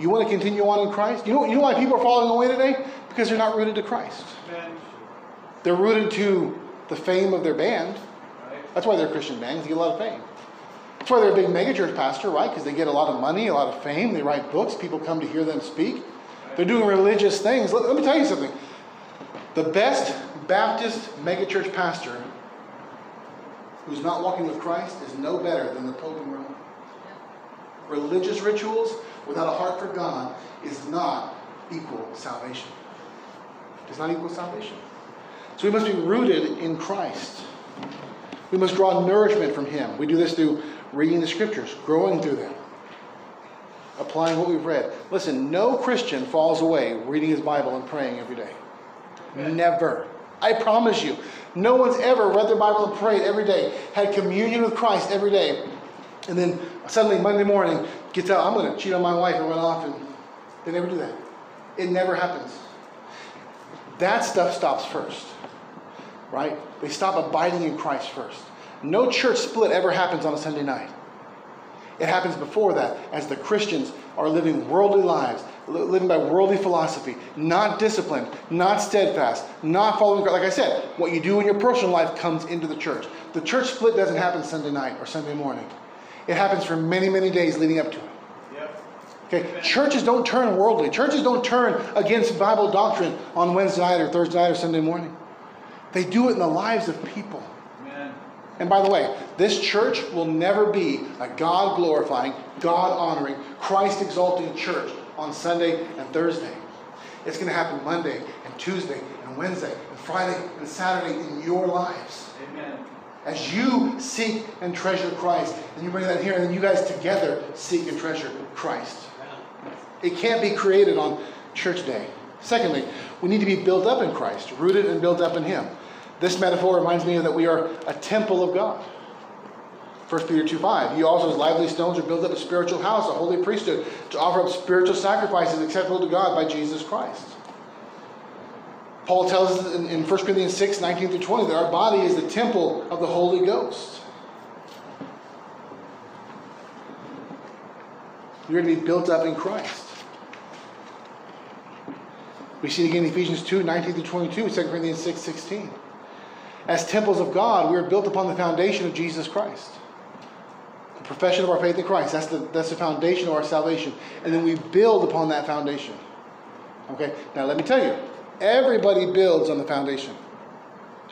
You want to continue on in Christ? You know, you know why people are falling away today? Because they're not rooted to Christ. They're rooted to the fame of their band. That's why they're Christian bands. They get a lot of fame. That's why they're a big megachurch pastor, right? Because they get a lot of money, a lot of fame. They write books. People come to hear them speak. They're doing religious things. Let, let me tell you something. The best Baptist megachurch pastor who's not walking with Christ is no better than the Pope in Rome. Religious rituals without a heart for God is not equal salvation. It's not equal salvation. So we must be rooted in Christ. We must draw nourishment from Him. We do this through reading the scriptures, growing through them, applying what we've read. Listen, no Christian falls away reading his Bible and praying every day. Never. I promise you. No one's ever read their Bible and prayed every day, had communion with Christ every day, and then suddenly Monday morning gets out, I'm going to cheat on my wife and run off, and they never do that. It never happens. That stuff stops first, right? They stop abiding in Christ first. No church split ever happens on a Sunday night. It happens before that as the Christians are living worldly lives, living by worldly philosophy, not disciplined, not steadfast, not following God. Like I said, what you do in your personal life comes into the church. The church split doesn't happen Sunday night or Sunday morning. It happens for many, many days leading up to it. Okay, churches don't turn worldly. Churches don't turn against Bible doctrine on Wednesday night or Thursday night or Sunday morning. They do it in the lives of people. Amen. And by the way, this church will never be a God glorifying, God honoring, Christ exalting church on Sunday and Thursday. It's going to happen Monday and Tuesday and Wednesday and Friday and Saturday in your lives. Amen. As you seek and treasure Christ, and you bring that here, and then you guys together seek and treasure Christ. It can't be created on church day. Secondly, we need to be built up in Christ, rooted and built up in Him. This metaphor reminds me that we are a temple of God. 1 Peter 2 5. You also, as lively stones, are built up a spiritual house, a holy priesthood, to offer up spiritual sacrifices acceptable to God by Jesus Christ. Paul tells us in, in 1 Corinthians 6 19 through 20 that our body is the temple of the Holy Ghost. You're going to be built up in Christ. We see it again in Ephesians 2 19 through 22, 2 Corinthians 6 16. As temples of God, we are built upon the foundation of Jesus Christ. The profession of our faith in Christ. That's the, that's the foundation of our salvation. And then we build upon that foundation. Okay? Now, let me tell you everybody builds on the foundation.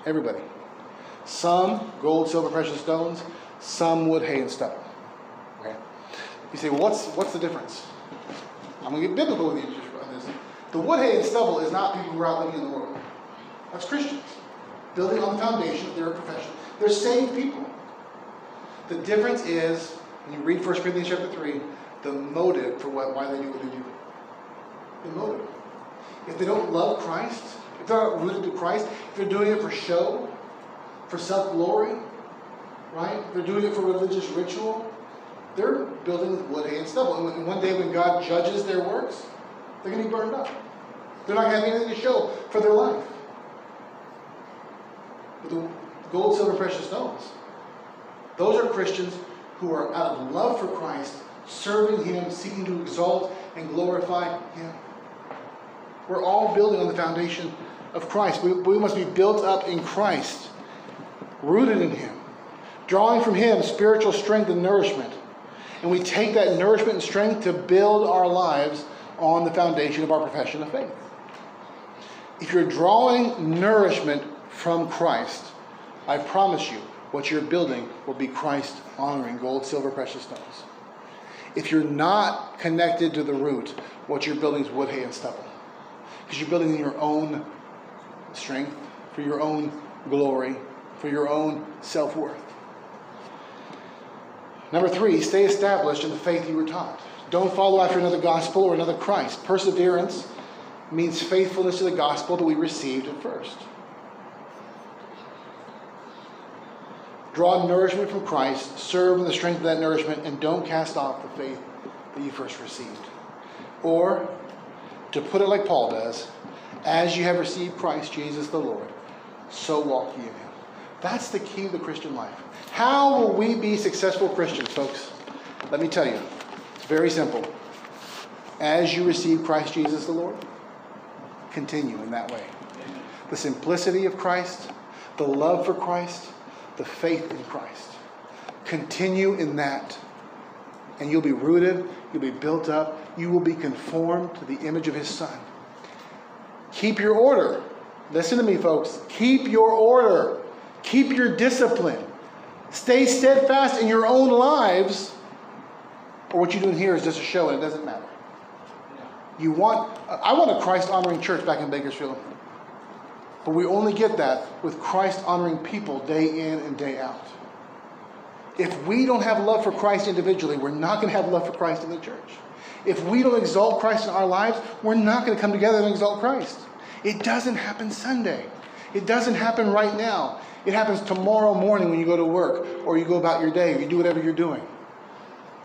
Everybody. Some gold, silver, precious stones, some wood, hay, and stubble. Okay? You say, well, what's, what's the difference? I'm going to get biblical with you on this. The wood, hay, and stubble is not people who are out living in the world. That's Christians. Building on the foundation of their profession. They're saved people. The difference is, when you read 1 Corinthians chapter 3, the motive for what, why they do what they do. The motive. If they don't love Christ, if they're not rooted to Christ, if they're doing it for show, for self glory, right? If they're doing it for religious ritual, they're building with wood, and stubble. And one day when God judges their works, they're going to be burned up. They're not going to have anything to show for their life. But the gold, silver, precious stones, those are Christians who are out of love for Christ, serving Him, seeking to exalt and glorify Him. We're all building on the foundation of Christ. We, we must be built up in Christ, rooted in Him, drawing from Him spiritual strength and nourishment. And we take that nourishment and strength to build our lives on the foundation of our profession of faith. If you're drawing nourishment from Christ, I promise you, what you're building will be Christ honoring gold, silver, precious stones. If you're not connected to the root, what you're building is wood, hay, and stubble. Because you're building in your own strength, for your own glory, for your own self worth. Number three, stay established in the faith you were taught. Don't follow after another gospel or another Christ. Perseverance means faithfulness to the gospel that we received at first. Draw nourishment from Christ, serve in the strength of that nourishment, and don't cast off the faith that you first received. Or, to put it like Paul does, as you have received Christ Jesus the Lord, so walk ye in him. That's the key of the Christian life. How will we be successful Christians, folks? Let me tell you. It's very simple. As you receive Christ Jesus the Lord, continue in that way. The simplicity of Christ, the love for Christ, the faith in Christ. Continue in that. And you'll be rooted, you'll be built up, you will be conformed to the image of His Son. Keep your order. Listen to me, folks. Keep your order. Keep your discipline. Stay steadfast in your own lives, or what you're doing here is just a show and it doesn't matter. You want, I want a Christ honoring church back in Bakersfield. But we only get that with Christ honoring people day in and day out. If we don't have love for Christ individually, we're not going to have love for Christ in the church. If we don't exalt Christ in our lives, we're not going to come together and exalt Christ. It doesn't happen Sunday. It doesn't happen right now. It happens tomorrow morning when you go to work or you go about your day or you do whatever you're doing.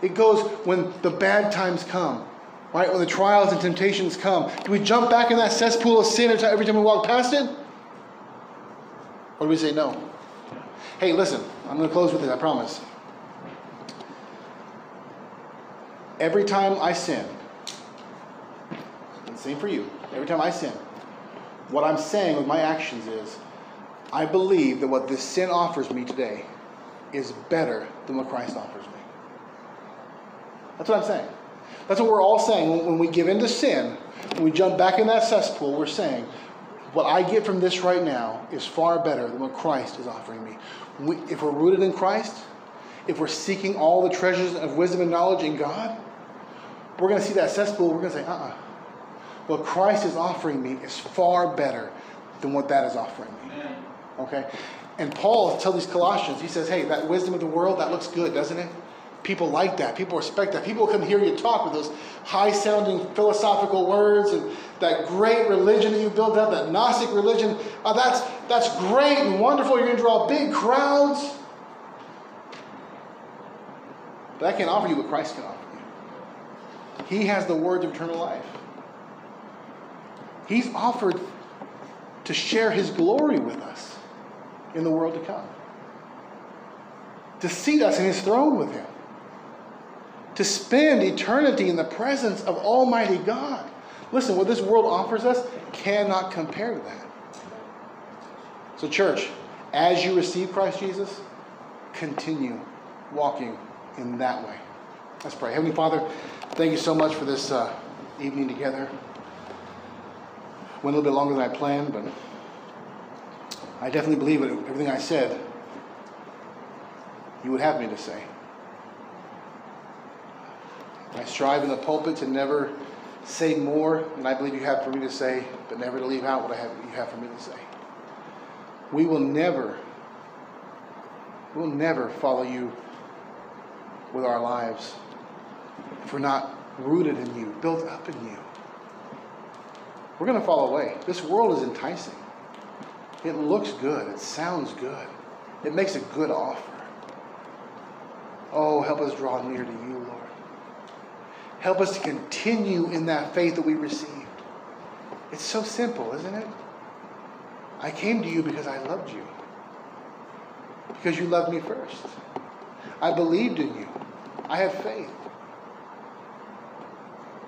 It goes when the bad times come, right? When the trials and temptations come. Do we jump back in that cesspool of sin every time we walk past it? Or do we say no? Hey, listen, I'm going to close with this, I promise. every time I sin, and same for you, every time I sin, what I'm saying with my actions is, I believe that what this sin offers me today is better than what Christ offers me. That's what I'm saying. That's what we're all saying. When we give in to sin, when we jump back in that cesspool, we're saying, what I get from this right now is far better than what Christ is offering me. We, if we're rooted in Christ, if we're seeking all the treasures of wisdom and knowledge in God, we're going to see that cesspool. We're going to say, uh uh-uh. uh What Christ is offering me is far better than what that is offering me. Okay? And Paul tells these Colossians, he says, hey, that wisdom of the world, that looks good, doesn't it? People like that. People respect that. People come hear you talk with those high sounding philosophical words and that great religion that you built up, that Gnostic religion. Uh, that's, that's great and wonderful. You're going to draw big crowds. But I can't offer you what Christ can offer you. He has the words of eternal life. He's offered to share his glory with us in the world to come, to seat us in his throne with him to spend eternity in the presence of Almighty God. Listen, what this world offers us cannot compare to that. So, church, as you receive Christ Jesus, continue walking in that way. Let's pray. Heavenly Father, thank you so much for this uh, evening together. Went a little bit longer than I planned, but I definitely believe it. Everything I said, you would have me to say. I strive in the pulpit to never say more than I believe you have for me to say, but never to leave out what I have, you have for me to say. We will never, we'll never follow you with our lives if we're not rooted in you, built up in you. We're going to fall away. This world is enticing. It looks good. It sounds good. It makes a good offer. Oh, help us draw near to you. Help us to continue in that faith that we received. It's so simple, isn't it? I came to you because I loved you. Because you loved me first. I believed in you. I have faith.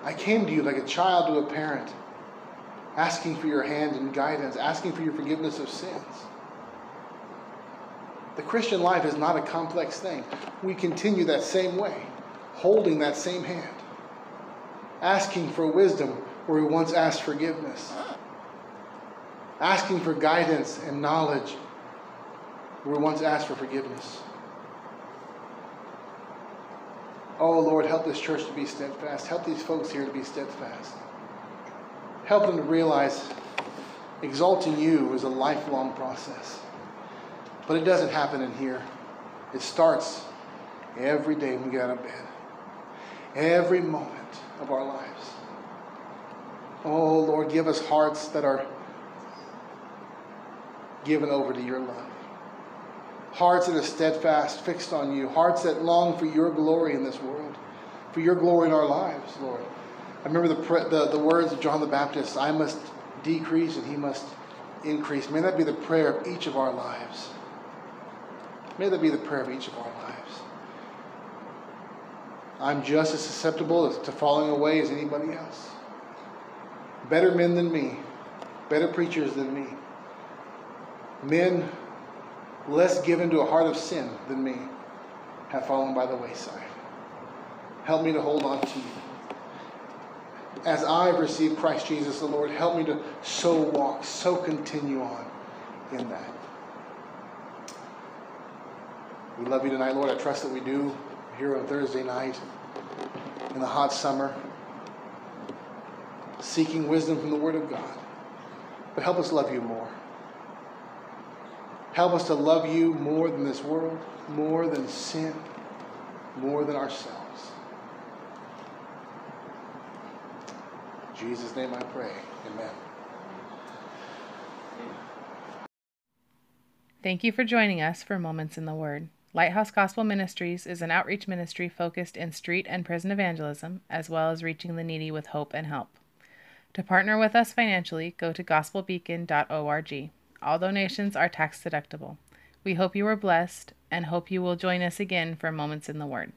I came to you like a child to a parent, asking for your hand and guidance, asking for your forgiveness of sins. The Christian life is not a complex thing. We continue that same way, holding that same hand asking for wisdom where we once asked forgiveness, asking for guidance and knowledge where we once asked for forgiveness. Oh Lord, help this church to be steadfast. Help these folks here to be steadfast. Help them to realize exalting you is a lifelong process. But it doesn't happen in here. It starts every day when we get out of bed. Every moment of our lives. Oh, Lord, give us hearts that are given over to your love. Hearts that are steadfast, fixed on you. Hearts that long for your glory in this world, for your glory in our lives, Lord. I remember the, the, the words of John the Baptist I must decrease and he must increase. May that be the prayer of each of our lives. May that be the prayer of each of our lives. I'm just as susceptible to falling away as anybody else. Better men than me, better preachers than me, men less given to a heart of sin than me have fallen by the wayside. Help me to hold on to you. As I've received Christ Jesus the Lord, help me to so walk, so continue on in that. We love you tonight, Lord. I trust that we do here on Thursday night in the hot summer, seeking wisdom from the Word of God. But help us love you more. Help us to love you more than this world, more than sin, more than ourselves. In Jesus' name I pray. Amen. Thank you for joining us for Moments in the Word. Lighthouse Gospel Ministries is an outreach ministry focused in street and prison evangelism, as well as reaching the needy with hope and help. To partner with us financially, go to gospelbeacon.org. All donations are tax deductible. We hope you are blessed and hope you will join us again for Moments in the Word.